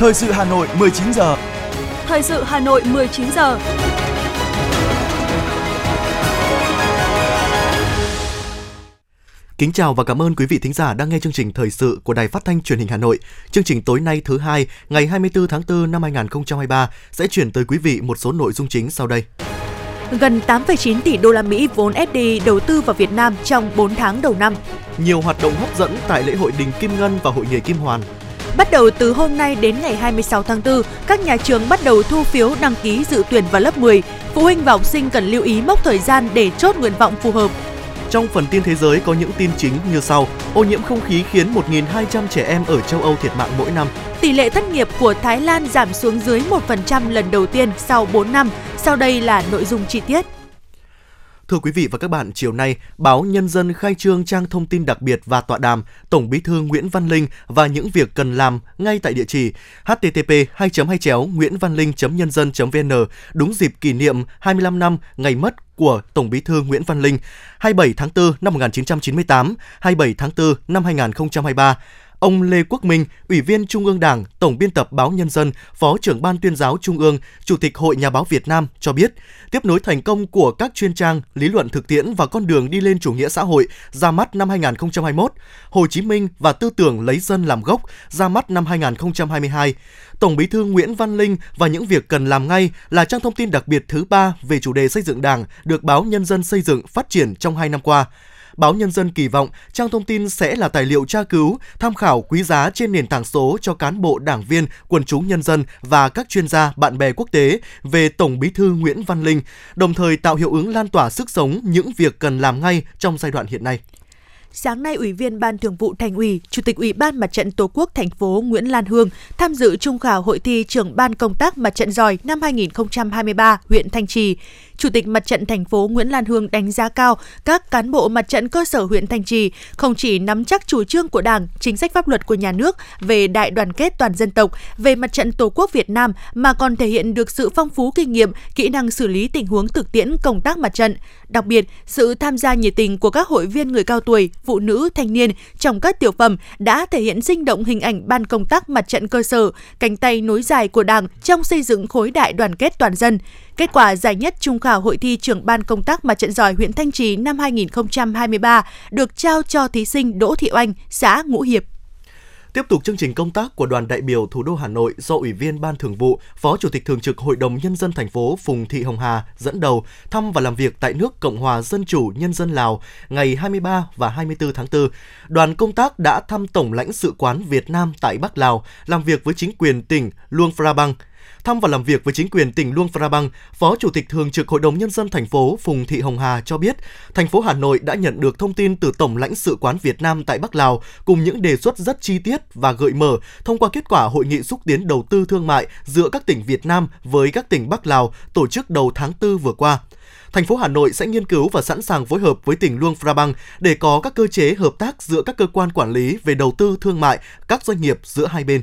Thời sự Hà Nội 19 giờ. Thời sự Hà Nội 19 giờ. Kính chào và cảm ơn quý vị thính giả đang nghe chương trình thời sự của Đài Phát thanh Truyền hình Hà Nội. Chương trình tối nay thứ hai, ngày 24 tháng 4 năm 2023 sẽ chuyển tới quý vị một số nội dung chính sau đây. Gần 8,9 tỷ đô la Mỹ vốn FDI đầu tư vào Việt Nam trong 4 tháng đầu năm. Nhiều hoạt động hấp dẫn tại lễ hội Đình Kim Ngân và hội nghề Kim Hoàn. Bắt đầu từ hôm nay đến ngày 26 tháng 4, các nhà trường bắt đầu thu phiếu đăng ký dự tuyển vào lớp 10. Phụ huynh và học sinh cần lưu ý mốc thời gian để chốt nguyện vọng phù hợp. Trong phần tin thế giới có những tin chính như sau. Ô nhiễm không khí khiến 1.200 trẻ em ở châu Âu thiệt mạng mỗi năm. Tỷ lệ thất nghiệp của Thái Lan giảm xuống dưới 1% lần đầu tiên sau 4 năm. Sau đây là nội dung chi tiết. Thưa quý vị và các bạn, chiều nay, báo Nhân dân khai trương trang thông tin đặc biệt và tọa đàm Tổng Bí thư Nguyễn Văn Linh và những việc cần làm ngay tại địa chỉ http 2 2 nguyễn văn linh nhân dân vn đúng dịp kỷ niệm 25 năm ngày mất của Tổng Bí thư Nguyễn Văn Linh 27 tháng 4 năm 1998, 27 tháng 4 năm 2023 Ông Lê Quốc Minh, Ủy viên Trung ương Đảng, Tổng biên tập Báo Nhân dân, Phó trưởng Ban tuyên giáo Trung ương, Chủ tịch Hội Nhà báo Việt Nam cho biết, tiếp nối thành công của các chuyên trang lý luận thực tiễn và con đường đi lên chủ nghĩa xã hội ra mắt năm 2021, Hồ Chí Minh và tư tưởng lấy dân làm gốc ra mắt năm 2022. Tổng Bí thư Nguyễn Văn Linh và những việc cần làm ngay là trang thông tin đặc biệt thứ ba về chủ đề xây dựng Đảng được báo Nhân dân xây dựng phát triển trong hai năm qua. Báo Nhân dân kỳ vọng trang thông tin sẽ là tài liệu tra cứu, tham khảo quý giá trên nền tảng số cho cán bộ, đảng viên, quần chúng nhân dân và các chuyên gia, bạn bè quốc tế về Tổng Bí thư Nguyễn Văn Linh, đồng thời tạo hiệu ứng lan tỏa sức sống những việc cần làm ngay trong giai đoạn hiện nay. Sáng nay, Ủy viên Ban Thường vụ Thành ủy, Chủ tịch Ủy ban Mặt trận Tổ quốc thành phố Nguyễn Lan Hương tham dự trung khảo hội thi trưởng ban công tác mặt trận giỏi năm 2023 huyện Thanh Trì. Chủ tịch Mặt trận thành phố Nguyễn Lan Hương đánh giá cao các cán bộ mặt trận cơ sở huyện Thanh Trì không chỉ nắm chắc chủ trương của Đảng, chính sách pháp luật của nhà nước về đại đoàn kết toàn dân tộc, về mặt trận Tổ quốc Việt Nam mà còn thể hiện được sự phong phú kinh nghiệm, kỹ năng xử lý tình huống thực tiễn công tác mặt trận. Đặc biệt, sự tham gia nhiệt tình của các hội viên người cao tuổi, phụ nữ, thanh niên trong các tiểu phẩm đã thể hiện sinh động hình ảnh ban công tác mặt trận cơ sở, cánh tay nối dài của Đảng trong xây dựng khối đại đoàn kết toàn dân. Kết quả giải nhất trung khảo hội thi trưởng ban công tác mặt trận giỏi huyện Thanh Trì năm 2023 được trao cho thí sinh Đỗ Thị Oanh, xã Ngũ Hiệp. Tiếp tục chương trình công tác của đoàn đại biểu thủ đô Hà Nội do Ủy viên Ban Thường vụ, Phó Chủ tịch Thường trực Hội đồng Nhân dân thành phố Phùng Thị Hồng Hà dẫn đầu thăm và làm việc tại nước Cộng hòa Dân chủ Nhân dân Lào ngày 23 và 24 tháng 4. Đoàn công tác đã thăm Tổng lãnh sự quán Việt Nam tại Bắc Lào, làm việc với chính quyền tỉnh Luang Prabang, Thăm và làm việc với chính quyền tỉnh Luông Prabang, Phó Chủ tịch Thường trực Hội đồng Nhân dân thành phố Phùng Thị Hồng Hà cho biết, thành phố Hà Nội đã nhận được thông tin từ Tổng lãnh sự quán Việt Nam tại Bắc Lào cùng những đề xuất rất chi tiết và gợi mở thông qua kết quả hội nghị xúc tiến đầu tư thương mại giữa các tỉnh Việt Nam với các tỉnh Bắc Lào tổ chức đầu tháng 4 vừa qua thành phố Hà Nội sẽ nghiên cứu và sẵn sàng phối hợp với tỉnh Luông Prabang để có các cơ chế hợp tác giữa các cơ quan quản lý về đầu tư thương mại, các doanh nghiệp giữa hai bên.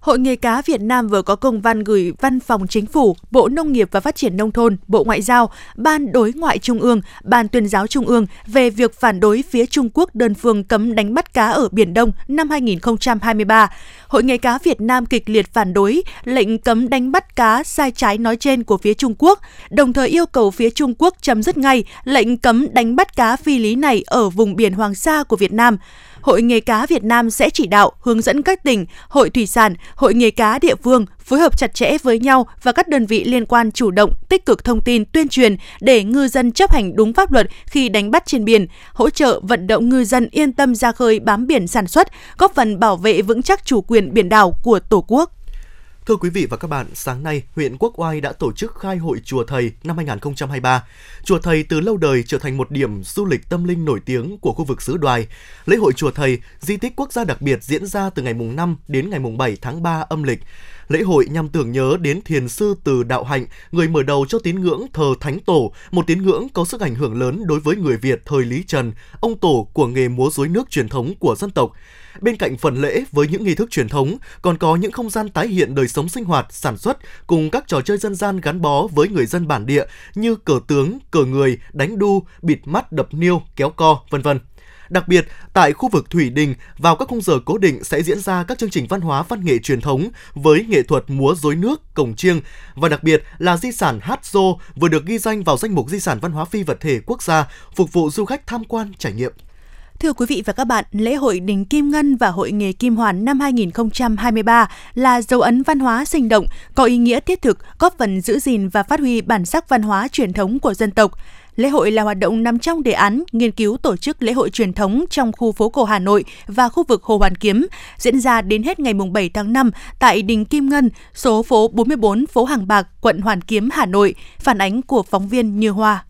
Hội nghề cá Việt Nam vừa có công văn gửi Văn phòng Chính phủ, Bộ Nông nghiệp và Phát triển Nông thôn, Bộ Ngoại giao, Ban Đối ngoại Trung ương, Ban tuyên giáo Trung ương về việc phản đối phía Trung Quốc đơn phương cấm đánh bắt cá ở Biển Đông năm 2023. Hội nghề cá Việt Nam kịch liệt phản đối lệnh cấm đánh bắt cá sai trái nói trên của phía Trung Quốc, đồng thời yêu cầu phía Trung Quốc chấm dứt ngay lệnh cấm đánh bắt cá phi lý này ở vùng biển Hoàng Sa của Việt Nam. Hội nghề cá Việt Nam sẽ chỉ đạo, hướng dẫn các tỉnh, hội thủy sản, hội nghề cá địa phương phối hợp chặt chẽ với nhau và các đơn vị liên quan chủ động, tích cực thông tin, tuyên truyền để ngư dân chấp hành đúng pháp luật khi đánh bắt trên biển, hỗ trợ vận động ngư dân yên tâm ra khơi bám biển sản xuất, góp phần bảo vệ vững chắc chủ quyền biển đảo của Tổ quốc. Thưa quý vị và các bạn, sáng nay, huyện Quốc Oai đã tổ chức khai hội Chùa Thầy năm 2023. Chùa Thầy từ lâu đời trở thành một điểm du lịch tâm linh nổi tiếng của khu vực xứ Đoài. Lễ hội Chùa Thầy, di tích quốc gia đặc biệt diễn ra từ ngày mùng 5 đến ngày mùng 7 tháng 3 âm lịch. Lễ hội nhằm tưởng nhớ đến thiền sư từ đạo hạnh, người mở đầu cho tín ngưỡng thờ Thánh Tổ, một tín ngưỡng có sức ảnh hưởng lớn đối với người Việt thời Lý Trần, ông tổ của nghề múa rối nước truyền thống của dân tộc. Bên cạnh phần lễ với những nghi thức truyền thống, còn có những không gian tái hiện đời sống sinh hoạt, sản xuất cùng các trò chơi dân gian gắn bó với người dân bản địa như cờ tướng, cờ người, đánh đu, bịt mắt đập niêu, kéo co, vân vân. Đặc biệt, tại khu vực Thủy Đình, vào các khung giờ cố định sẽ diễn ra các chương trình văn hóa văn nghệ truyền thống với nghệ thuật múa rối nước, cổng chiêng và đặc biệt là di sản hát dô vừa được ghi danh vào danh mục di sản văn hóa phi vật thể quốc gia, phục vụ du khách tham quan trải nghiệm. Thưa quý vị và các bạn, lễ hội Đình Kim Ngân và Hội nghề Kim Hoàn năm 2023 là dấu ấn văn hóa sinh động, có ý nghĩa thiết thực, góp phần giữ gìn và phát huy bản sắc văn hóa truyền thống của dân tộc. Lễ hội là hoạt động nằm trong đề án nghiên cứu tổ chức lễ hội truyền thống trong khu phố cổ Hà Nội và khu vực Hồ Hoàn Kiếm, diễn ra đến hết ngày 7 tháng 5 tại Đình Kim Ngân, số phố 44 phố Hàng Bạc, quận Hoàn Kiếm, Hà Nội. Phản ánh của phóng viên Như Hoa.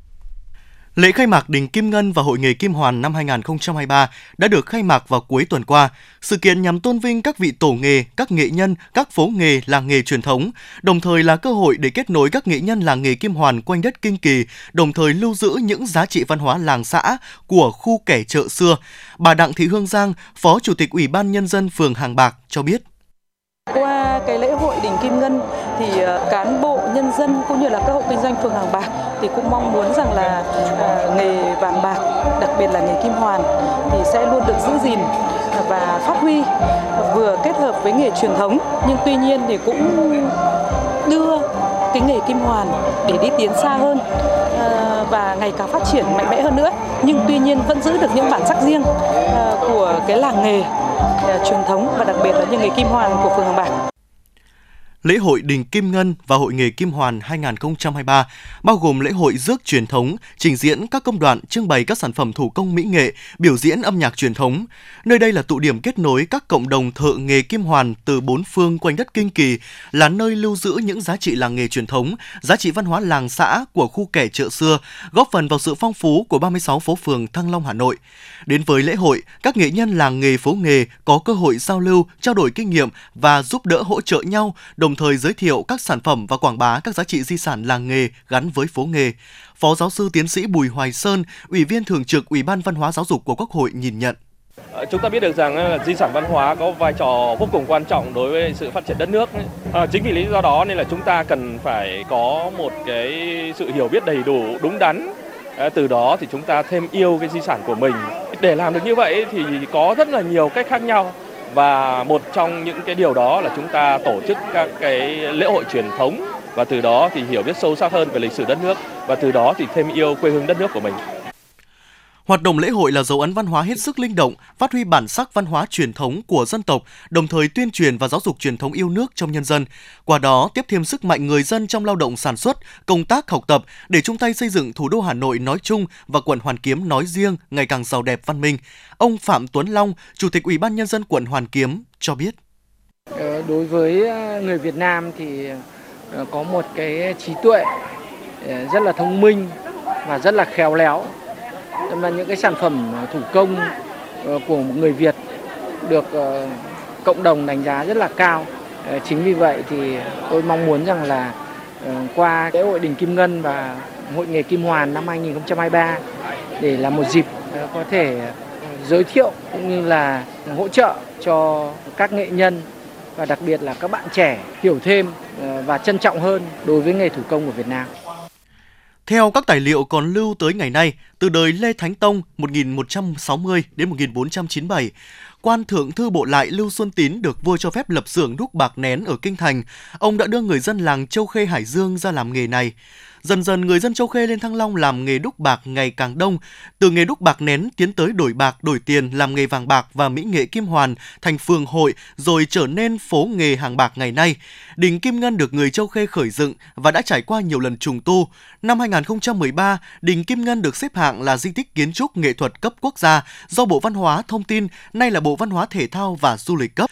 Lễ khai mạc Đình Kim Ngân và Hội nghề Kim Hoàn năm 2023 đã được khai mạc vào cuối tuần qua. Sự kiện nhằm tôn vinh các vị tổ nghề, các nghệ nhân, các phố nghề, làng nghề truyền thống, đồng thời là cơ hội để kết nối các nghệ nhân làng nghề Kim Hoàn quanh đất Kinh Kỳ, đồng thời lưu giữ những giá trị văn hóa làng xã của khu kẻ chợ xưa. Bà Đặng Thị Hương Giang, Phó Chủ tịch Ủy ban Nhân dân phường Hàng Bạc cho biết. Qua cái lễ hội đỉnh Kim Ngân thì ờ, cán bộ, nhân dân cũng như là các hộ kinh doanh phường Hàng Bạc thì cũng mong muốn rằng là ờ, nghề vàng bạc, đặc biệt là nghề kim hoàn thì sẽ luôn được giữ gìn và phát huy vừa kết hợp với nghề truyền thống. Nhưng tuy nhiên thì cũng đưa cái nghề kim hoàn để đi tiến xa hơn ờ, và ngày càng phát triển mạnh mẽ hơn nữa. Nhưng tuy nhiên vẫn giữ được những bản sắc riêng của cái làng nghề truyền thống và đặc biệt là những nghề kim hoàn của phường Hàng Bạc. Lễ hội Đình Kim Ngân và Hội nghề Kim Hoàn 2023 bao gồm lễ hội rước truyền thống, trình diễn các công đoạn trưng bày các sản phẩm thủ công mỹ nghệ, biểu diễn âm nhạc truyền thống. Nơi đây là tụ điểm kết nối các cộng đồng thợ nghề kim hoàn từ bốn phương quanh đất Kinh Kỳ, là nơi lưu giữ những giá trị làng nghề truyền thống, giá trị văn hóa làng xã của khu kẻ chợ xưa, góp phần vào sự phong phú của 36 phố phường Thăng Long Hà Nội. Đến với lễ hội, các nghệ nhân làng nghề phố nghề có cơ hội giao lưu, trao đổi kinh nghiệm và giúp đỡ hỗ trợ nhau, đồng thời giới thiệu các sản phẩm và quảng bá các giá trị di sản làng nghề gắn với phố nghề. Phó giáo sư tiến sĩ Bùi Hoài Sơn, Ủy viên Thường trực Ủy ban Văn hóa Giáo dục của Quốc hội nhìn nhận. Ờ, chúng ta biết được rằng là di sản văn hóa có vai trò vô cùng quan trọng đối với sự phát triển đất nước. À, chính vì lý do đó nên là chúng ta cần phải có một cái sự hiểu biết đầy đủ, đúng đắn. À, từ đó thì chúng ta thêm yêu cái di sản của mình. Để làm được như vậy thì có rất là nhiều cách khác nhau và một trong những cái điều đó là chúng ta tổ chức các cái lễ hội truyền thống và từ đó thì hiểu biết sâu sắc hơn về lịch sử đất nước và từ đó thì thêm yêu quê hương đất nước của mình. Hoạt động lễ hội là dấu ấn văn hóa hết sức linh động, phát huy bản sắc văn hóa truyền thống của dân tộc, đồng thời tuyên truyền và giáo dục truyền thống yêu nước trong nhân dân. Qua đó tiếp thêm sức mạnh người dân trong lao động sản xuất, công tác học tập để chung tay xây dựng thủ đô Hà Nội nói chung và quận Hoàn Kiếm nói riêng ngày càng giàu đẹp văn minh. Ông Phạm Tuấn Long, Chủ tịch Ủy ban nhân dân quận Hoàn Kiếm cho biết. Ờ, đối với ờ, người Việt Nam thì ờ, có một cái trí tuệ rất là thông minh và rất là khéo léo là những cái sản phẩm ờ, thủ công ờ, của một người Việt được ờ, cộng đồng đánh giá rất là cao. Chính vì vậy thì tôi mong muốn rằng là qua lễ hội Đình Kim Ngân và Hội nghề Kim Hoàn năm 2023 để là một dịp có thể giới thiệu cũng như là hỗ trợ cho các nghệ nhân và đặc biệt là các bạn trẻ hiểu thêm và trân trọng hơn đối với nghề thủ công của Việt Nam. Theo các tài liệu còn lưu tới ngày nay, từ đời Lê Thánh Tông 1160 đến 1497, quan thượng thư bộ lại Lưu Xuân Tín được vua cho phép lập xưởng đúc bạc nén ở kinh thành. Ông đã đưa người dân làng Châu Khê Hải Dương ra làm nghề này. Dần dần người dân Châu Khê lên Thăng Long làm nghề đúc bạc ngày càng đông, từ nghề đúc bạc nén tiến tới đổi bạc, đổi tiền, làm nghề vàng bạc và mỹ nghệ kim hoàn thành phường hội rồi trở nên phố nghề hàng bạc ngày nay. Đình Kim Ngân được người Châu Khê khởi dựng và đã trải qua nhiều lần trùng tu. Năm 2013, Đình Kim Ngân được xếp hạng là di tích kiến trúc nghệ thuật cấp quốc gia do Bộ Văn hóa Thông tin, nay là Bộ Văn hóa Thể thao và Du lịch cấp.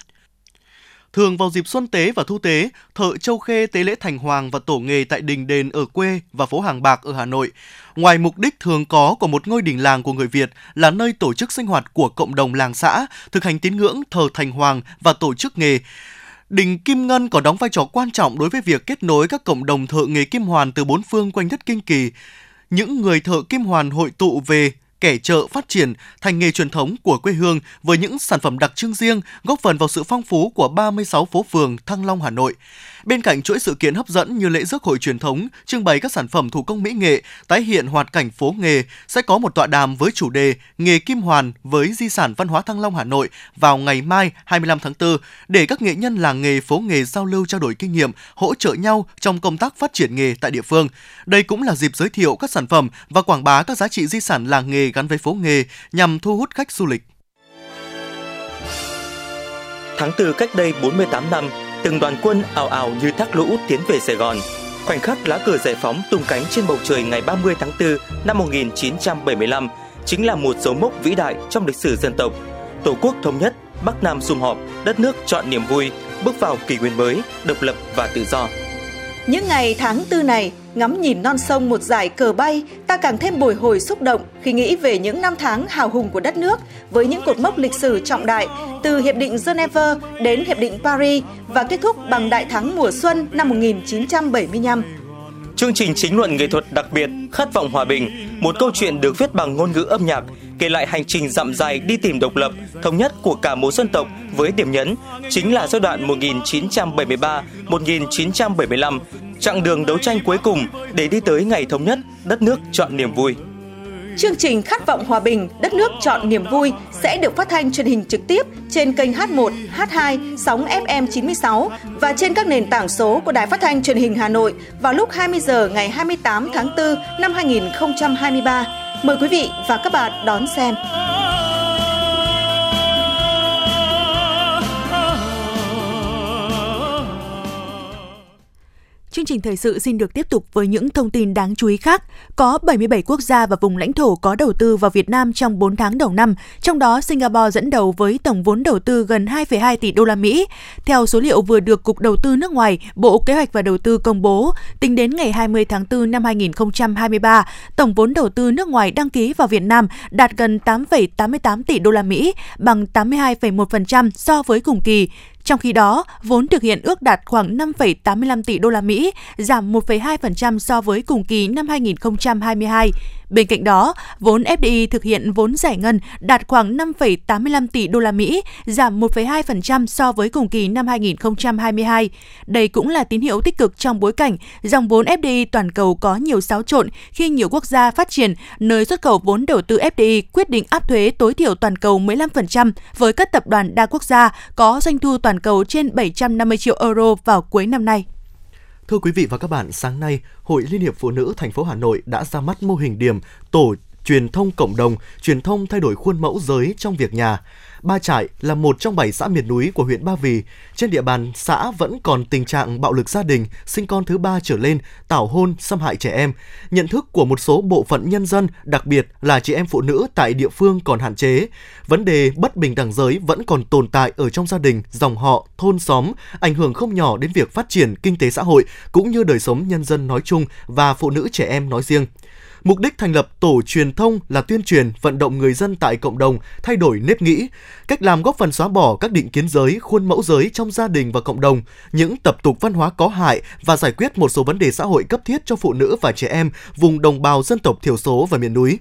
Thường vào dịp xuân tế và thu tế, thợ Châu Khê tế lễ thành hoàng và tổ nghề tại đình đền ở quê và phố Hàng Bạc ở Hà Nội. Ngoài mục đích thường có của một ngôi đình làng của người Việt là nơi tổ chức sinh hoạt của cộng đồng làng xã, thực hành tín ngưỡng thờ thành hoàng và tổ chức nghề, Đình Kim Ngân có đóng vai trò quan trọng đối với việc kết nối các cộng đồng thợ nghề kim hoàn từ bốn phương quanh đất Kinh Kỳ. Những người thợ kim hoàn hội tụ về kẻ chợ phát triển thành nghề truyền thống của quê hương với những sản phẩm đặc trưng riêng, góp phần vào sự phong phú của 36 phố phường Thăng Long Hà Nội. Bên cạnh chuỗi sự kiện hấp dẫn như lễ rước hội truyền thống, trưng bày các sản phẩm thủ công mỹ nghệ, tái hiện hoạt cảnh phố nghề, sẽ có một tọa đàm với chủ đề Nghề Kim Hoàn với di sản văn hóa Thăng Long Hà Nội vào ngày mai 25 tháng 4 để các nghệ nhân làng nghề phố nghề giao lưu trao đổi kinh nghiệm, hỗ trợ nhau trong công tác phát triển nghề tại địa phương. Đây cũng là dịp giới thiệu các sản phẩm và quảng bá các giá trị di sản làng nghề gắn với phố nghề nhằm thu hút khách du lịch. Tháng 4 cách đây 48 năm, từng đoàn quân ào ào như thác lũ tiến về Sài Gòn. Khoảnh khắc lá cờ giải phóng tung cánh trên bầu trời ngày 30 tháng 4 năm 1975 chính là một dấu mốc vĩ đại trong lịch sử dân tộc. Tổ quốc thống nhất, Bắc Nam sum họp, đất nước chọn niềm vui, bước vào kỷ nguyên mới, độc lập và tự do. Những ngày tháng tư này, ngắm nhìn non sông một dải cờ bay, ta càng thêm bồi hồi xúc động khi nghĩ về những năm tháng hào hùng của đất nước với những cột mốc lịch sử trọng đại từ Hiệp định Geneva đến Hiệp định Paris và kết thúc bằng đại thắng mùa xuân năm 1975. Chương trình chính luận nghệ thuật đặc biệt Khát vọng hòa bình, một câu chuyện được viết bằng ngôn ngữ âm nhạc, kể lại hành trình dặm dài đi tìm độc lập, thống nhất của cả một dân tộc với điểm nhấn chính là giai đoạn 1973-1975, chặng đường đấu tranh cuối cùng để đi tới ngày thống nhất, đất nước chọn niềm vui. Chương trình Khát vọng hòa bình, đất nước chọn niềm vui sẽ được phát thanh truyền hình trực tiếp trên kênh H1, H2, sóng FM 96 và trên các nền tảng số của Đài Phát thanh Truyền hình Hà Nội vào lúc 20 giờ ngày 28 tháng 4 năm 2023. Mời quý vị và các bạn đón xem. Chương trình thời sự xin được tiếp tục với những thông tin đáng chú ý khác. Có 77 quốc gia và vùng lãnh thổ có đầu tư vào Việt Nam trong 4 tháng đầu năm, trong đó Singapore dẫn đầu với tổng vốn đầu tư gần 2,2 tỷ đô la Mỹ. Theo số liệu vừa được Cục Đầu tư nước ngoài, Bộ Kế hoạch và Đầu tư công bố, tính đến ngày 20 tháng 4 năm 2023, tổng vốn đầu tư nước ngoài đăng ký vào Việt Nam đạt gần 8,88 tỷ đô la Mỹ, bằng 82,1% so với cùng kỳ. Trong khi đó, vốn thực hiện ước đạt khoảng 5,85 tỷ đô la Mỹ, giảm 1,2% so với cùng kỳ năm 2022. Bên cạnh đó, vốn FDI thực hiện vốn giải ngân đạt khoảng 5,85 tỷ đô la Mỹ, giảm 1,2% so với cùng kỳ năm 2022. Đây cũng là tín hiệu tích cực trong bối cảnh dòng vốn FDI toàn cầu có nhiều xáo trộn khi nhiều quốc gia phát triển nơi xuất khẩu vốn đầu tư FDI quyết định áp thuế tối thiểu toàn cầu 15% với các tập đoàn đa quốc gia có doanh thu toàn cầu trên 750 triệu euro vào cuối năm nay. Thưa quý vị và các bạn, sáng nay, Hội Liên hiệp Phụ nữ thành phố Hà Nội đã ra mắt mô hình điểm tổ truyền thông cộng đồng, truyền thông thay đổi khuôn mẫu giới trong việc nhà. Ba Trại là một trong bảy xã miền núi của huyện Ba Vì. Trên địa bàn xã vẫn còn tình trạng bạo lực gia đình, sinh con thứ ba trở lên, tảo hôn, xâm hại trẻ em. Nhận thức của một số bộ phận nhân dân, đặc biệt là chị em phụ nữ tại địa phương còn hạn chế. Vấn đề bất bình đẳng giới vẫn còn tồn tại ở trong gia đình, dòng họ, thôn xóm, ảnh hưởng không nhỏ đến việc phát triển kinh tế xã hội cũng như đời sống nhân dân nói chung và phụ nữ trẻ em nói riêng. Mục đích thành lập tổ truyền thông là tuyên truyền, vận động người dân tại cộng đồng thay đổi nếp nghĩ, cách làm góp phần xóa bỏ các định kiến giới, khuôn mẫu giới trong gia đình và cộng đồng, những tập tục văn hóa có hại và giải quyết một số vấn đề xã hội cấp thiết cho phụ nữ và trẻ em vùng đồng bào dân tộc thiểu số và miền núi.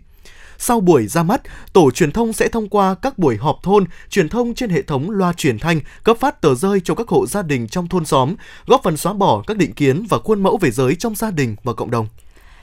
Sau buổi ra mắt, tổ truyền thông sẽ thông qua các buổi họp thôn, truyền thông trên hệ thống loa truyền thanh, cấp phát tờ rơi cho các hộ gia đình trong thôn xóm, góp phần xóa bỏ các định kiến và khuôn mẫu về giới trong gia đình và cộng đồng.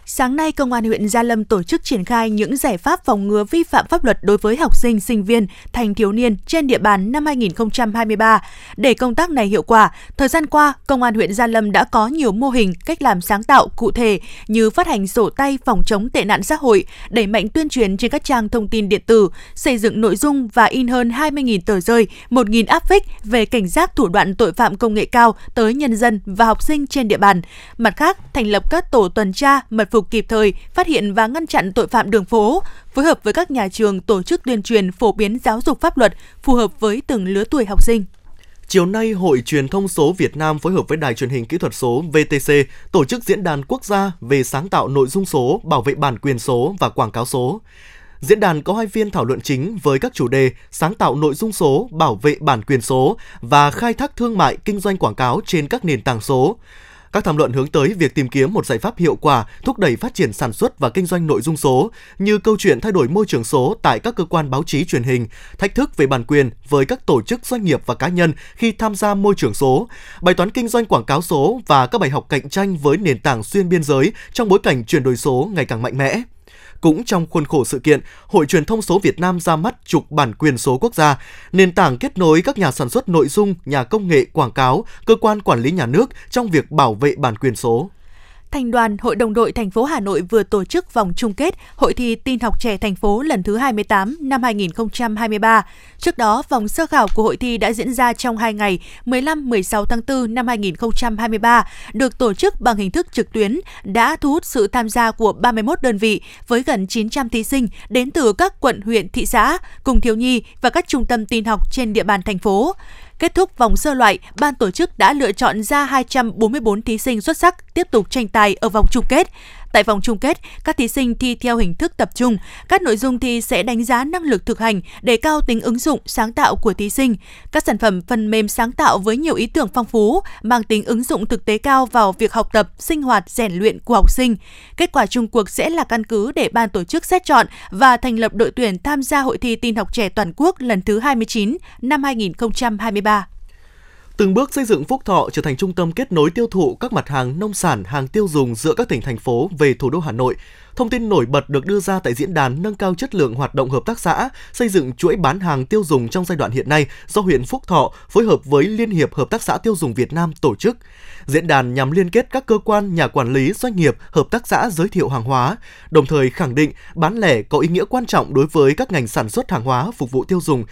Sáng nay, Công an huyện Gia Lâm tổ chức triển khai những giải pháp phòng ngừa vi phạm pháp luật đối với học sinh, sinh viên, thành thiếu niên trên địa bàn năm 2023. Để công tác này hiệu quả, thời gian qua, Công an huyện Gia Lâm đã có nhiều mô hình, cách làm sáng tạo, cụ thể như phát hành sổ tay phòng chống tệ nạn xã hội, đẩy mạnh tuyên truyền trên các trang thông tin điện tử, xây dựng nội dung và in hơn 20.000 tờ rơi, 1.000 áp phích về cảnh giác thủ đoạn tội phạm công nghệ cao tới nhân dân và học sinh trên địa bàn. Mặt khác, thành lập các tổ tuần tra, mật phục kịp thời, phát hiện và ngăn chặn tội phạm đường phố, phối hợp với các nhà trường tổ chức tuyên truyền phổ biến giáo dục pháp luật phù hợp với từng lứa tuổi học sinh. Chiều nay, Hội Truyền thông số Việt Nam phối hợp với Đài truyền hình kỹ thuật số VTC tổ chức diễn đàn quốc gia về sáng tạo nội dung số, bảo vệ bản quyền số và quảng cáo số. Diễn đàn có hai phiên thảo luận chính với các chủ đề sáng tạo nội dung số, bảo vệ bản quyền số và khai thác thương mại kinh doanh quảng cáo trên các nền tảng số. Các tham luận hướng tới việc tìm kiếm một giải pháp hiệu quả thúc đẩy phát triển sản xuất và kinh doanh nội dung số, như câu chuyện thay đổi môi trường số tại các cơ quan báo chí truyền hình, thách thức về bản quyền với các tổ chức doanh nghiệp và cá nhân khi tham gia môi trường số, bài toán kinh doanh quảng cáo số và các bài học cạnh tranh với nền tảng xuyên biên giới trong bối cảnh chuyển đổi số ngày càng mạnh mẽ. Cũng trong khuôn khổ sự kiện, Hội truyền thông số Việt Nam ra mắt trục bản quyền số quốc gia, nền tảng kết nối các nhà sản xuất nội dung, nhà công nghệ, quảng cáo, cơ quan quản lý nhà nước trong việc bảo vệ bản quyền số. Thành đoàn Hội đồng đội thành phố Hà Nội vừa tổ chức vòng chung kết Hội thi tin học trẻ thành phố lần thứ 28 năm 2023. Trước đó, vòng sơ khảo của hội thi đã diễn ra trong 2 ngày 15-16 tháng 4 năm 2023, được tổ chức bằng hình thức trực tuyến, đã thu hút sự tham gia của 31 đơn vị với gần 900 thí sinh đến từ các quận, huyện, thị xã, cùng thiếu nhi và các trung tâm tin học trên địa bàn thành phố. Kết thúc vòng sơ loại, ban tổ chức đã lựa chọn ra 244 thí sinh xuất sắc tiếp tục tranh tài ở vòng chung kết. Tại vòng chung kết, các thí sinh thi theo hình thức tập trung. Các nội dung thi sẽ đánh giá năng lực thực hành, đề cao tính ứng dụng, sáng tạo của thí sinh. Các sản phẩm phần mềm sáng tạo với nhiều ý tưởng phong phú, mang tính ứng dụng thực tế cao vào việc học tập, sinh hoạt, rèn luyện của học sinh. Kết quả chung cuộc sẽ là căn cứ để ban tổ chức xét chọn và thành lập đội tuyển tham gia hội thi tin học trẻ toàn quốc lần thứ 29 năm 2023 từng bước xây dựng Phúc Thọ trở thành trung tâm kết nối tiêu thụ các mặt hàng nông sản, hàng tiêu dùng giữa các tỉnh thành phố về thủ đô Hà Nội. Thông tin nổi bật được đưa ra tại diễn đàn nâng cao chất lượng hoạt động hợp tác xã, xây dựng chuỗi bán hàng tiêu dùng trong giai đoạn hiện nay do huyện Phúc Thọ phối hợp với Liên hiệp Hợp tác xã tiêu dùng Việt Nam tổ chức. Diễn đàn nhằm liên kết các cơ quan, nhà quản lý, doanh nghiệp, hợp tác xã giới thiệu hàng hóa, đồng thời khẳng định bán lẻ có ý nghĩa quan trọng đối với các ngành sản xuất hàng hóa phục vụ tiêu dùng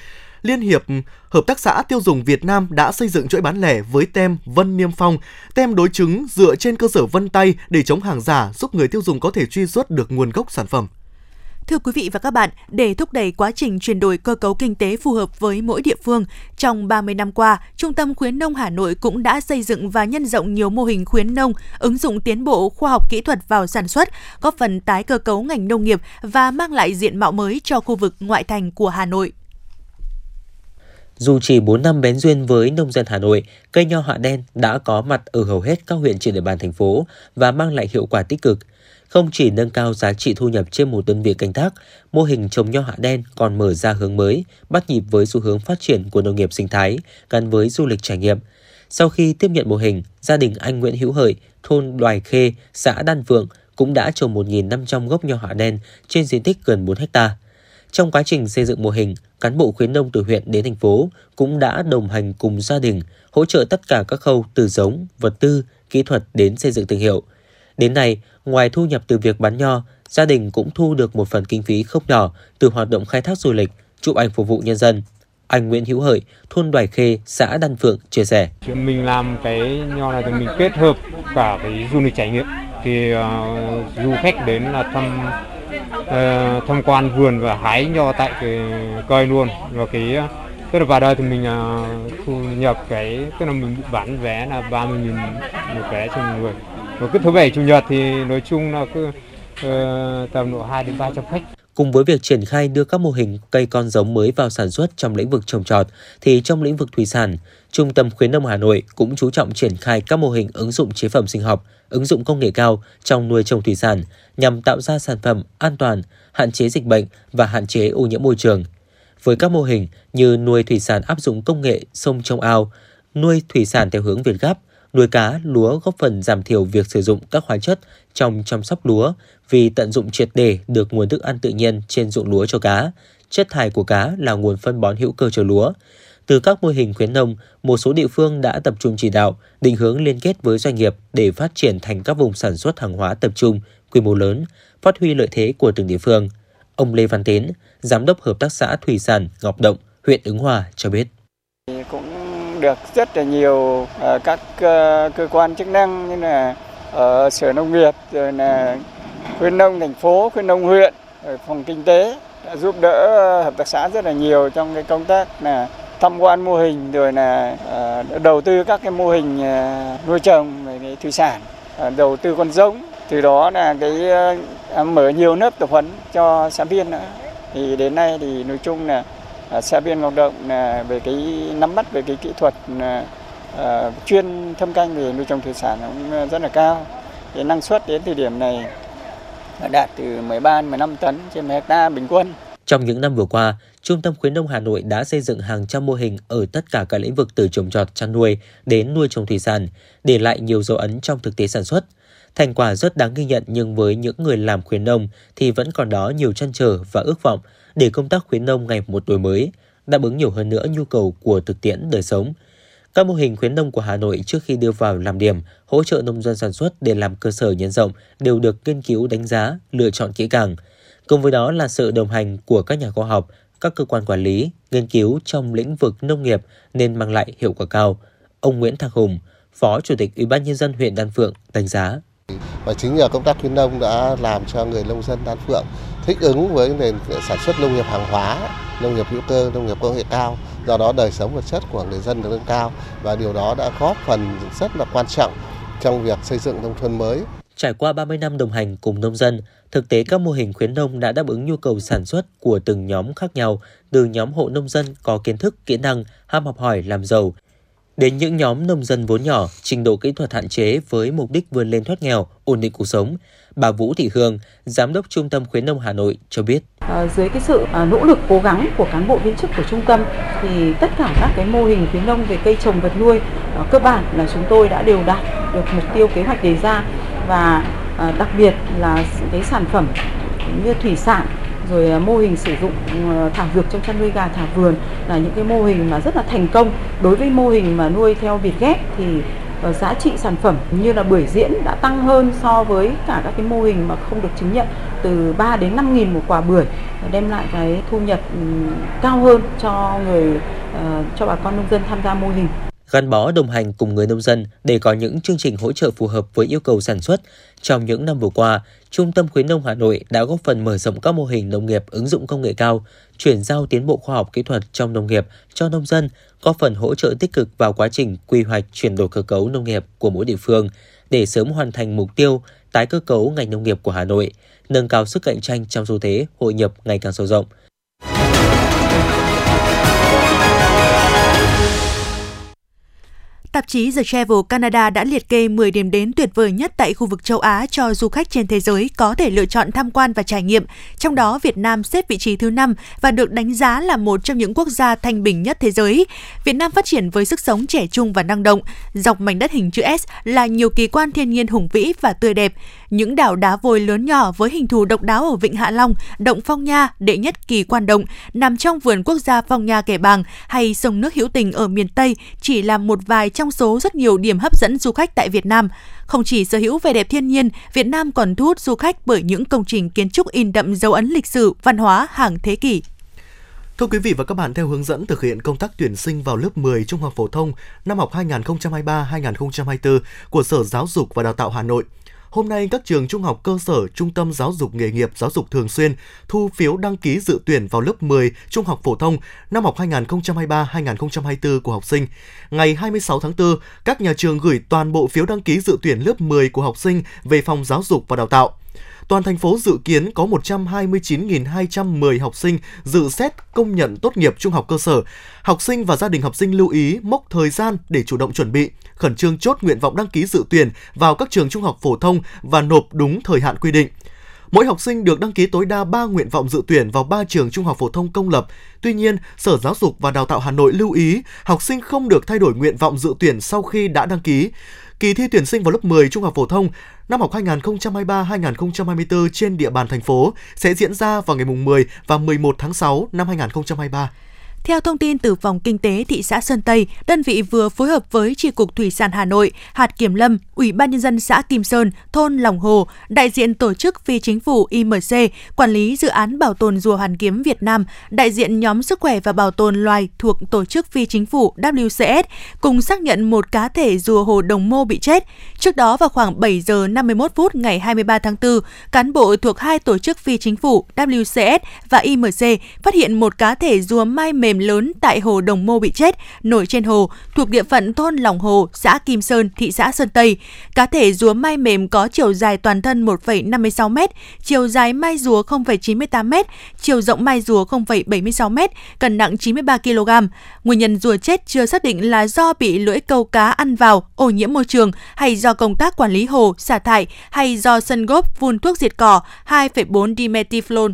Liên hiệp Hợp tác xã tiêu dùng Việt Nam đã xây dựng chuỗi bán lẻ với tem Vân Niêm Phong, tem đối chứng dựa trên cơ sở vân tay để chống hàng giả, giúp người tiêu dùng có thể truy xuất được nguồn gốc sản phẩm. Thưa quý vị và các bạn, để thúc đẩy quá trình chuyển đổi cơ cấu kinh tế phù hợp với mỗi địa phương, trong 30 năm qua, Trung tâm khuyến nông Hà Nội cũng đã xây dựng và nhân rộng nhiều mô hình khuyến nông, ứng dụng tiến bộ khoa học kỹ thuật vào sản xuất, góp phần tái cơ cấu ngành nông nghiệp và mang lại diện mạo mới cho khu vực ngoại thành của Hà Nội. Dù chỉ 4 năm bén duyên với nông dân Hà Nội, cây nho hạ đen đã có mặt ở hầu hết các huyện trên địa bàn thành phố và mang lại hiệu quả tích cực. Không chỉ nâng cao giá trị thu nhập trên một đơn vị canh tác, mô hình trồng nho hạ đen còn mở ra hướng mới, bắt nhịp với xu hướng phát triển của nông nghiệp sinh thái gắn với du lịch trải nghiệm. Sau khi tiếp nhận mô hình, gia đình anh Nguyễn Hữu Hợi, thôn Đoài Khê, xã Đan Vượng cũng đã trồng 1.500 gốc nho hạ đen trên diện tích gần 4 hectare. Trong quá trình xây dựng mô hình, cán bộ khuyến nông từ huyện đến thành phố cũng đã đồng hành cùng gia đình, hỗ trợ tất cả các khâu từ giống, vật tư, kỹ thuật đến xây dựng thương hiệu. Đến nay, ngoài thu nhập từ việc bán nho, gia đình cũng thu được một phần kinh phí không nhỏ từ hoạt động khai thác du lịch, chụp ảnh phục vụ nhân dân. Anh Nguyễn Hữu Hợi, thôn Đoài Khê, xã Đan Phượng chia sẻ. Chuyện mình làm cái nho này thì mình kết hợp cả cái du lịch trải nghiệm. Thì uh, du khách đến là thăm uh, tham quan vườn và hái nho tại cái cây luôn. Và cái ờ, tức là vào đây thì mình uh, thu nhập cái tức là mình bán vé là 30 nghìn một vé cho một người. Và cứ thứ bảy chủ nhật thì nói chung là cứ uh, tầm độ 2 đến 300 khách. Cùng với việc triển khai đưa các mô hình cây con giống mới vào sản xuất trong lĩnh vực trồng trọt, thì trong lĩnh vực thủy sản, Trung tâm khuyến nông Hà Nội cũng chú trọng triển khai các mô hình ứng dụng chế phẩm sinh học, ứng dụng công nghệ cao trong nuôi trồng thủy sản nhằm tạo ra sản phẩm an toàn, hạn chế dịch bệnh và hạn chế ô nhiễm môi trường. Với các mô hình như nuôi thủy sản áp dụng công nghệ sông trong ao, nuôi thủy sản theo hướng Việt Gáp, nuôi cá, lúa góp phần giảm thiểu việc sử dụng các hóa chất trong chăm sóc lúa vì tận dụng triệt để được nguồn thức ăn tự nhiên trên ruộng lúa cho cá. Chất thải của cá là nguồn phân bón hữu cơ cho lúa. Từ các mô hình khuyến nông, một số địa phương đã tập trung chỉ đạo, định hướng liên kết với doanh nghiệp để phát triển thành các vùng sản xuất hàng hóa tập trung, quy mô lớn, phát huy lợi thế của từng địa phương. Ông Lê Văn Tiến, Giám đốc Hợp tác xã Thủy sản Ngọc Động, huyện Ứng Hòa cho biết. Cũng được rất là nhiều à, các à, cơ quan chức năng như là ở Sở Nông nghiệp, rồi là khuyến nông thành phố, khuyến nông huyện, phòng kinh tế đã giúp đỡ à, hợp tác xã rất là nhiều trong cái công tác là tham quan mô hình rồi là ờ, đầu tư các cái mô hình ờ, nuôi trồng về cái thủy sản ờ, đầu tư con giống từ đó là cái mở nhiều lớp tập huấn cho xã viên nữa thì đến nay thì nói chung là xã viên hoạt động là về cái nắm bắt về cái kỹ thuật chuyên thâm canh về nuôi trồng thủy sản cũng rất là cao. Cái năng suất đến thời điểm này đạt từ 13 15 tấn trên hecta bình quân. Trong những năm vừa qua, Trung tâm khuyến nông Hà Nội đã xây dựng hàng trăm mô hình ở tất cả các lĩnh vực từ trồng trọt, chăn nuôi đến nuôi trồng thủy sản, để lại nhiều dấu ấn trong thực tế sản xuất. Thành quả rất đáng ghi nhận nhưng với những người làm khuyến nông thì vẫn còn đó nhiều chăn trở và ước vọng để công tác khuyến nông ngày một đổi mới, đáp ứng nhiều hơn nữa nhu cầu của thực tiễn đời sống. Các mô hình khuyến nông của Hà Nội trước khi đưa vào làm điểm, hỗ trợ nông dân sản xuất để làm cơ sở nhân rộng đều được nghiên cứu đánh giá, lựa chọn kỹ càng. Cùng với đó là sự đồng hành của các nhà khoa học, các cơ quan quản lý, nghiên cứu trong lĩnh vực nông nghiệp nên mang lại hiệu quả cao. Ông Nguyễn Thạc Hùng, Phó Chủ tịch Ủy ban nhân dân huyện Đan Phượng đánh giá. Và chính nhờ công tác khuyến nông đã làm cho người nông dân Đan Phượng thích ứng với nền sản xuất nông nghiệp hàng hóa, nông nghiệp hữu cơ, nông nghiệp công nghệ cao. Do đó đời sống vật chất của người dân được nâng cao và điều đó đã góp phần rất là quan trọng trong việc xây dựng nông thôn mới. Trải qua 30 năm đồng hành cùng nông dân, thực tế các mô hình khuyến nông đã đáp ứng nhu cầu sản xuất của từng nhóm khác nhau, từ nhóm hộ nông dân có kiến thức, kỹ năng, ham học hỏi làm giàu, đến những nhóm nông dân vốn nhỏ, trình độ kỹ thuật hạn chế với mục đích vươn lên thoát nghèo, ổn định cuộc sống. Bà Vũ Thị Hương, Giám đốc Trung tâm Khuyến nông Hà Nội cho biết. À, dưới cái sự à, nỗ lực cố gắng của cán bộ viên chức của trung tâm thì tất cả các cái mô hình khuyến nông về cây trồng vật nuôi à, cơ bản là chúng tôi đã đều đạt được mục tiêu kế hoạch đề ra và à, đặc biệt là cái sản phẩm như thủy sản rồi ờ, mô hình sử dụng ờ, thảo dược trong chăn nuôi gà thả vườn là những cái mô hình mà rất là thành công. Đối với mô hình mà nuôi theo việt ghép thì giá trị sản phẩm như là bưởi diễn đã tăng hơn so với cả các cái mô hình mà không được chứng nhận từ 3 đến 5 nghìn một quả bưởi đem lại cái thu nhập cao hơn cho người cho bà con nông dân tham gia mô hình gắn bó đồng hành cùng người nông dân để có những chương trình hỗ trợ phù hợp với yêu cầu sản xuất. Trong những năm vừa qua, Trung tâm Khuyến nông Hà Nội đã góp phần mở rộng các mô hình nông nghiệp ứng dụng công nghệ cao, chuyển giao tiến bộ khoa học kỹ thuật trong nông nghiệp cho nông dân, góp phần hỗ trợ tích cực vào quá trình quy hoạch chuyển đổi cơ cấu nông nghiệp của mỗi địa phương để sớm hoàn thành mục tiêu tái cơ cấu ngành nông nghiệp của Hà Nội, nâng cao sức cạnh tranh trong xu thế hội nhập ngày càng sâu rộng. Tạp chí The Travel Canada đã liệt kê 10 điểm đến tuyệt vời nhất tại khu vực châu Á cho du khách trên thế giới có thể lựa chọn tham quan và trải nghiệm. Trong đó, Việt Nam xếp vị trí thứ 5 và được đánh giá là một trong những quốc gia thanh bình nhất thế giới. Việt Nam phát triển với sức sống trẻ trung và năng động. Dọc mảnh đất hình chữ S là nhiều kỳ quan thiên nhiên hùng vĩ và tươi đẹp. Những đảo đá vôi lớn nhỏ với hình thù độc đáo ở Vịnh Hạ Long, Động Phong Nha, đệ nhất kỳ quan động, nằm trong vườn quốc gia Phong Nha Kẻ Bàng hay sông nước hữu tình ở miền Tây chỉ là một vài trong số rất nhiều điểm hấp dẫn du khách tại Việt Nam. Không chỉ sở hữu vẻ đẹp thiên nhiên, Việt Nam còn thu hút du khách bởi những công trình kiến trúc in đậm dấu ấn lịch sử, văn hóa hàng thế kỷ. Thưa quý vị và các bạn, theo hướng dẫn thực hiện công tác tuyển sinh vào lớp 10 trung học phổ thông năm học 2023-2024 của Sở Giáo dục và Đào tạo Hà Nội, Hôm nay, các trường trung học cơ sở, trung tâm giáo dục nghề nghiệp, giáo dục thường xuyên thu phiếu đăng ký dự tuyển vào lớp 10 trung học phổ thông năm học 2023-2024 của học sinh. Ngày 26 tháng 4, các nhà trường gửi toàn bộ phiếu đăng ký dự tuyển lớp 10 của học sinh về phòng giáo dục và đào tạo toàn thành phố dự kiến có 129.210 học sinh dự xét công nhận tốt nghiệp trung học cơ sở. Học sinh và gia đình học sinh lưu ý mốc thời gian để chủ động chuẩn bị, khẩn trương chốt nguyện vọng đăng ký dự tuyển vào các trường trung học phổ thông và nộp đúng thời hạn quy định. Mỗi học sinh được đăng ký tối đa 3 nguyện vọng dự tuyển vào 3 trường trung học phổ thông công lập. Tuy nhiên, Sở Giáo dục và Đào tạo Hà Nội lưu ý học sinh không được thay đổi nguyện vọng dự tuyển sau khi đã đăng ký. Kỳ thi tuyển sinh vào lớp 10 trung học phổ thông năm học 2023-2024 trên địa bàn thành phố sẽ diễn ra vào ngày 10 và 11 tháng 6 năm 2023. Theo thông tin từ Phòng Kinh tế thị xã Sơn Tây, đơn vị vừa phối hợp với Tri Cục Thủy sản Hà Nội, Hạt Kiểm Lâm, Ủy ban Nhân dân xã Kim Sơn, thôn Lòng Hồ, đại diện tổ chức phi chính phủ IMC, quản lý dự án bảo tồn rùa Hoàn Kiếm Việt Nam, đại diện nhóm sức khỏe và bảo tồn loài thuộc tổ chức phi chính phủ WCS, cùng xác nhận một cá thể rùa hồ đồng mô bị chết. Trước đó vào khoảng 7 giờ 51 phút ngày 23 tháng 4, cán bộ thuộc hai tổ chức phi chính phủ WCS và IMC phát hiện một cá thể rùa mai mềm mềm lớn tại hồ Đồng Mô bị chết, nổi trên hồ, thuộc địa phận thôn Lòng Hồ, xã Kim Sơn, thị xã Sơn Tây. Cá thể rùa mai mềm có chiều dài toàn thân 1,56 m, chiều dài mai rùa 0,98 m, chiều rộng mai rùa 0,76 m, cân nặng 93 kg. Nguyên nhân rùa chết chưa xác định là do bị lưỡi câu cá ăn vào, ô nhiễm môi trường hay do công tác quản lý hồ, xả thải hay do sân góp vun thuốc diệt cỏ 2,4 dimetiflon.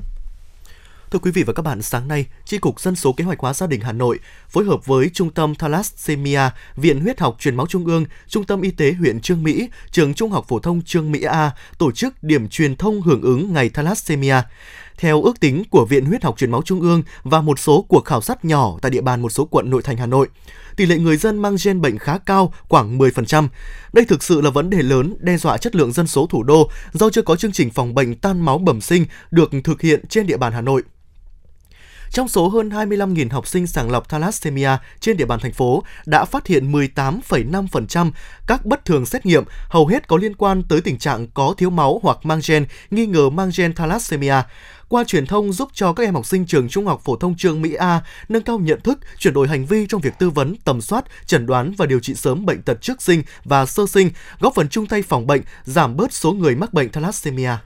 Thưa quý vị và các bạn, sáng nay, tri cục Dân số Kế hoạch hóa gia đình Hà Nội phối hợp với Trung tâm Thalassemia, Viện Huyết học Truyền máu Trung ương, Trung tâm Y tế huyện Trương Mỹ, Trường Trung học phổ thông Trương Mỹ A tổ chức điểm truyền thông hưởng ứng ngày Thalassemia. Theo ước tính của Viện Huyết học Truyền máu Trung ương và một số cuộc khảo sát nhỏ tại địa bàn một số quận nội thành Hà Nội, tỷ lệ người dân mang gen bệnh khá cao, khoảng 10%. Đây thực sự là vấn đề lớn đe dọa chất lượng dân số thủ đô do chưa có chương trình phòng bệnh tan máu bẩm sinh được thực hiện trên địa bàn Hà Nội. Trong số hơn 25.000 học sinh sàng lọc thalassemia trên địa bàn thành phố đã phát hiện 18,5% các bất thường xét nghiệm, hầu hết có liên quan tới tình trạng có thiếu máu hoặc mang gen, nghi ngờ mang gen thalassemia qua truyền thông giúp cho các em học sinh trường Trung học phổ thông Trường Mỹ A nâng cao nhận thức, chuyển đổi hành vi trong việc tư vấn, tầm soát, chẩn đoán và điều trị sớm bệnh tật trước sinh và sơ sinh, góp phần chung tay phòng bệnh, giảm bớt số người mắc bệnh thalassemia.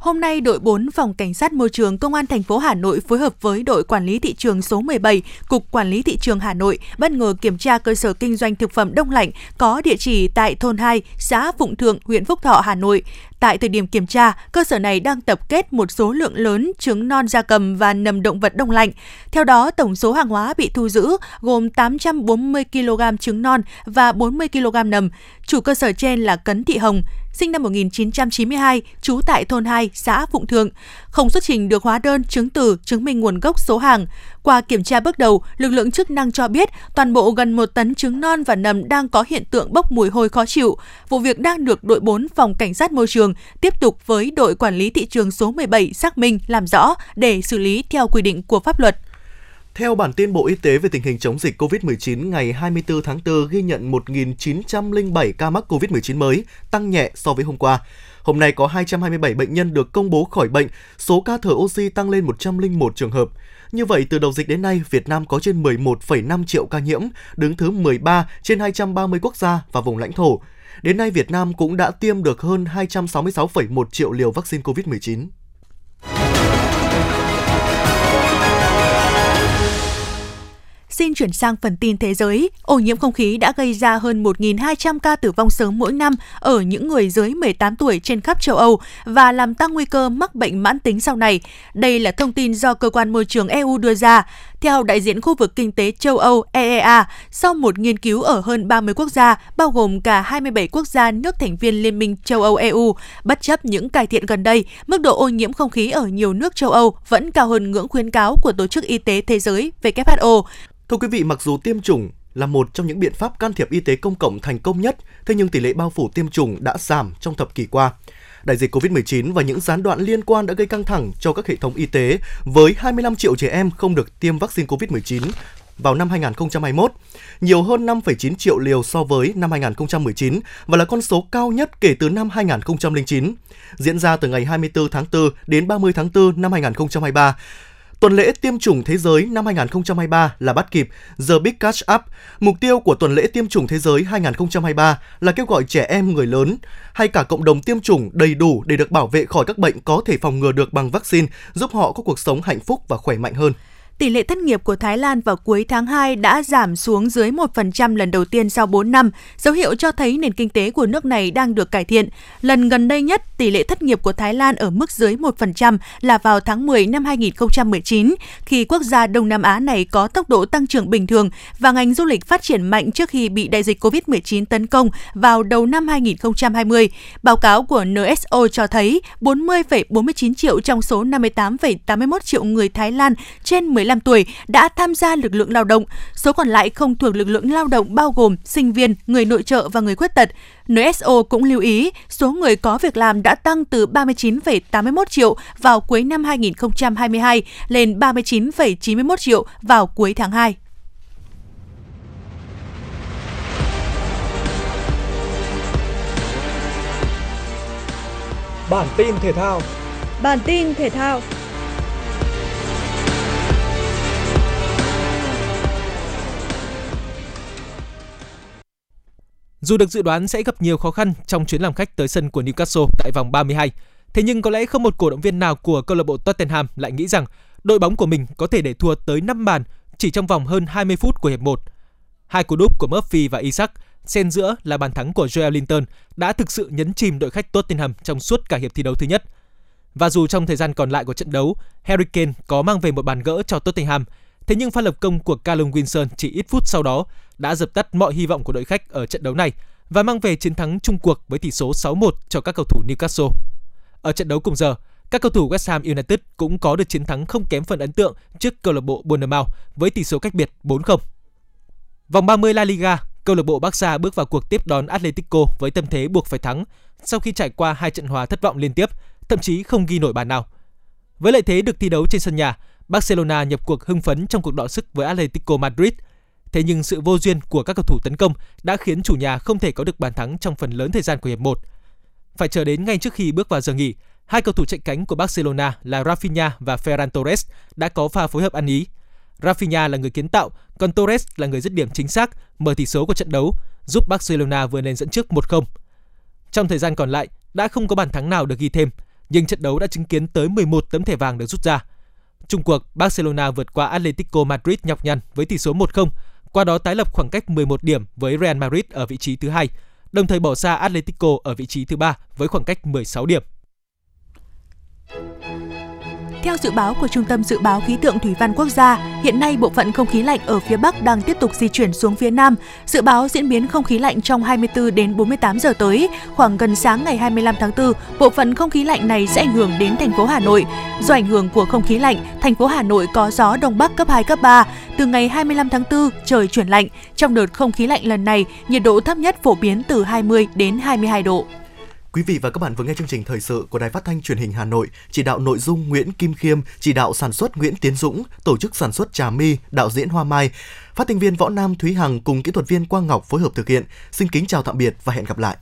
Hôm nay, đội 4 Phòng Cảnh sát Môi trường Công an thành phố Hà Nội phối hợp với đội quản lý thị trường số 17, Cục Quản lý Thị trường Hà Nội bất ngờ kiểm tra cơ sở kinh doanh thực phẩm đông lạnh có địa chỉ tại thôn 2, xã Phụng Thượng, huyện Phúc Thọ, Hà Nội. Tại thời điểm kiểm tra, cơ sở này đang tập kết một số lượng lớn trứng non da cầm và nầm động vật đông lạnh. Theo đó, tổng số hàng hóa bị thu giữ gồm 840 kg trứng non và 40 kg nầm. Chủ cơ sở trên là Cấn Thị Hồng, sinh năm 1992, trú tại thôn 2, xã Phụng Thượng, không xuất trình được hóa đơn chứng từ chứng minh nguồn gốc số hàng. Qua kiểm tra bước đầu, lực lượng chức năng cho biết toàn bộ gần một tấn trứng non và nầm đang có hiện tượng bốc mùi hôi khó chịu. Vụ việc đang được đội 4 phòng cảnh sát môi trường tiếp tục với đội quản lý thị trường số 17 xác minh làm rõ để xử lý theo quy định của pháp luật. Theo bản tin Bộ Y tế về tình hình chống dịch COVID-19 ngày 24 tháng 4 ghi nhận 1.907 ca mắc COVID-19 mới, tăng nhẹ so với hôm qua. Hôm nay có 227 bệnh nhân được công bố khỏi bệnh, số ca thở oxy tăng lên 101 trường hợp. Như vậy, từ đầu dịch đến nay, Việt Nam có trên 11,5 triệu ca nhiễm, đứng thứ 13 trên 230 quốc gia và vùng lãnh thổ. Đến nay, Việt Nam cũng đã tiêm được hơn 266,1 triệu liều vaccine COVID-19. Xin chuyển sang phần tin thế giới. Ô nhiễm không khí đã gây ra hơn 1.200 ca tử vong sớm mỗi năm ở những người dưới 18 tuổi trên khắp châu Âu và làm tăng nguy cơ mắc bệnh mãn tính sau này. Đây là thông tin do Cơ quan Môi trường EU đưa ra. Theo đại diện khu vực kinh tế châu Âu EEA, sau một nghiên cứu ở hơn 30 quốc gia, bao gồm cả 27 quốc gia nước thành viên Liên minh châu Âu EU, bất chấp những cải thiện gần đây, mức độ ô nhiễm không khí ở nhiều nước châu Âu vẫn cao hơn ngưỡng khuyến cáo của Tổ chức Y tế Thế giới WHO. Thưa quý vị, mặc dù tiêm chủng là một trong những biện pháp can thiệp y tế công cộng thành công nhất, thế nhưng tỷ lệ bao phủ tiêm chủng đã giảm trong thập kỷ qua. Đại dịch COVID-19 và những gián đoạn liên quan đã gây căng thẳng cho các hệ thống y tế với 25 triệu trẻ em không được tiêm vaccine COVID-19 vào năm 2021, nhiều hơn 5,9 triệu liều so với năm 2019 và là con số cao nhất kể từ năm 2009. Diễn ra từ ngày 24 tháng 4 đến 30 tháng 4 năm 2023, Tuần lễ tiêm chủng thế giới năm 2023 là bắt kịp The Big Catch Up. Mục tiêu của tuần lễ tiêm chủng thế giới 2023 là kêu gọi trẻ em, người lớn hay cả cộng đồng tiêm chủng đầy đủ để được bảo vệ khỏi các bệnh có thể phòng ngừa được bằng vaccine, giúp họ có cuộc sống hạnh phúc và khỏe mạnh hơn tỷ lệ thất nghiệp của Thái Lan vào cuối tháng 2 đã giảm xuống dưới 1% lần đầu tiên sau 4 năm, dấu hiệu cho thấy nền kinh tế của nước này đang được cải thiện. Lần gần đây nhất, tỷ lệ thất nghiệp của Thái Lan ở mức dưới 1% là vào tháng 10 năm 2019, khi quốc gia Đông Nam Á này có tốc độ tăng trưởng bình thường và ngành du lịch phát triển mạnh trước khi bị đại dịch COVID-19 tấn công vào đầu năm 2020. Báo cáo của NSO cho thấy 40,49 triệu trong số 58,81 triệu người Thái Lan trên 15 15 tuổi đã tham gia lực lượng lao động, số còn lại không thuộc lực lượng lao động bao gồm sinh viên, người nội trợ và người khuyết tật. NSO cũng lưu ý số người có việc làm đã tăng từ 39,81 triệu vào cuối năm 2022 lên 39,91 triệu vào cuối tháng 2. Bản tin thể thao Bản tin thể thao Dù được dự đoán sẽ gặp nhiều khó khăn trong chuyến làm khách tới sân của Newcastle tại vòng 32, thế nhưng có lẽ không một cổ động viên nào của câu lạc bộ Tottenham lại nghĩ rằng đội bóng của mình có thể để thua tới 5 bàn chỉ trong vòng hơn 20 phút của hiệp 1. Hai cú đúp của Murphy và Isaac xen giữa là bàn thắng của Joel Linton đã thực sự nhấn chìm đội khách Tottenham trong suốt cả hiệp thi đấu thứ nhất. Và dù trong thời gian còn lại của trận đấu, Harry Kane có mang về một bàn gỡ cho Tottenham, thế nhưng pha lập công của Callum Wilson chỉ ít phút sau đó đã dập tắt mọi hy vọng của đội khách ở trận đấu này và mang về chiến thắng chung cuộc với tỷ số 6-1 cho các cầu thủ Newcastle. Ở trận đấu cùng giờ, các cầu thủ West Ham United cũng có được chiến thắng không kém phần ấn tượng trước câu lạc bộ Bournemouth với tỷ số cách biệt 4-0. Vòng 30 La Liga, câu lạc bộ Barca bước vào cuộc tiếp đón Atletico với tâm thế buộc phải thắng sau khi trải qua hai trận hòa thất vọng liên tiếp, thậm chí không ghi nổi bàn nào. Với lợi thế được thi đấu trên sân nhà, Barcelona nhập cuộc hưng phấn trong cuộc đọ sức với Atletico Madrid. Thế nhưng sự vô duyên của các cầu thủ tấn công đã khiến chủ nhà không thể có được bàn thắng trong phần lớn thời gian của hiệp 1. Phải chờ đến ngay trước khi bước vào giờ nghỉ, hai cầu thủ chạy cánh của Barcelona là Rafinha và Ferran Torres đã có pha phối hợp ăn ý. Rafinha là người kiến tạo, còn Torres là người dứt điểm chính xác, mở tỷ số của trận đấu, giúp Barcelona vươn lên dẫn trước 1-0. Trong thời gian còn lại, đã không có bàn thắng nào được ghi thêm, nhưng trận đấu đã chứng kiến tới 11 tấm thẻ vàng được rút ra. Trung cuộc, Barcelona vượt qua Atletico Madrid nhọc nhằn với tỷ số 1-0, qua đó tái lập khoảng cách 11 điểm với Real Madrid ở vị trí thứ hai, đồng thời bỏ xa Atletico ở vị trí thứ ba với khoảng cách 16 điểm. Theo dự báo của Trung tâm Dự báo Khí tượng Thủy văn Quốc gia, hiện nay bộ phận không khí lạnh ở phía Bắc đang tiếp tục di chuyển xuống phía Nam. Dự báo diễn biến không khí lạnh trong 24 đến 48 giờ tới, khoảng gần sáng ngày 25 tháng 4, bộ phận không khí lạnh này sẽ ảnh hưởng đến thành phố Hà Nội. Do ảnh hưởng của không khí lạnh, thành phố Hà Nội có gió đông bắc cấp 2 cấp 3. Từ ngày 25 tháng 4, trời chuyển lạnh. Trong đợt không khí lạnh lần này, nhiệt độ thấp nhất phổ biến từ 20 đến 22 độ. Quý vị và các bạn vừa nghe chương trình thời sự của Đài Phát thanh Truyền hình Hà Nội, chỉ đạo nội dung Nguyễn Kim Khiêm, chỉ đạo sản xuất Nguyễn Tiến Dũng, tổ chức sản xuất Trà My, đạo diễn Hoa Mai, phát thanh viên Võ Nam Thúy Hằng cùng kỹ thuật viên Quang Ngọc phối hợp thực hiện. Xin kính chào tạm biệt và hẹn gặp lại.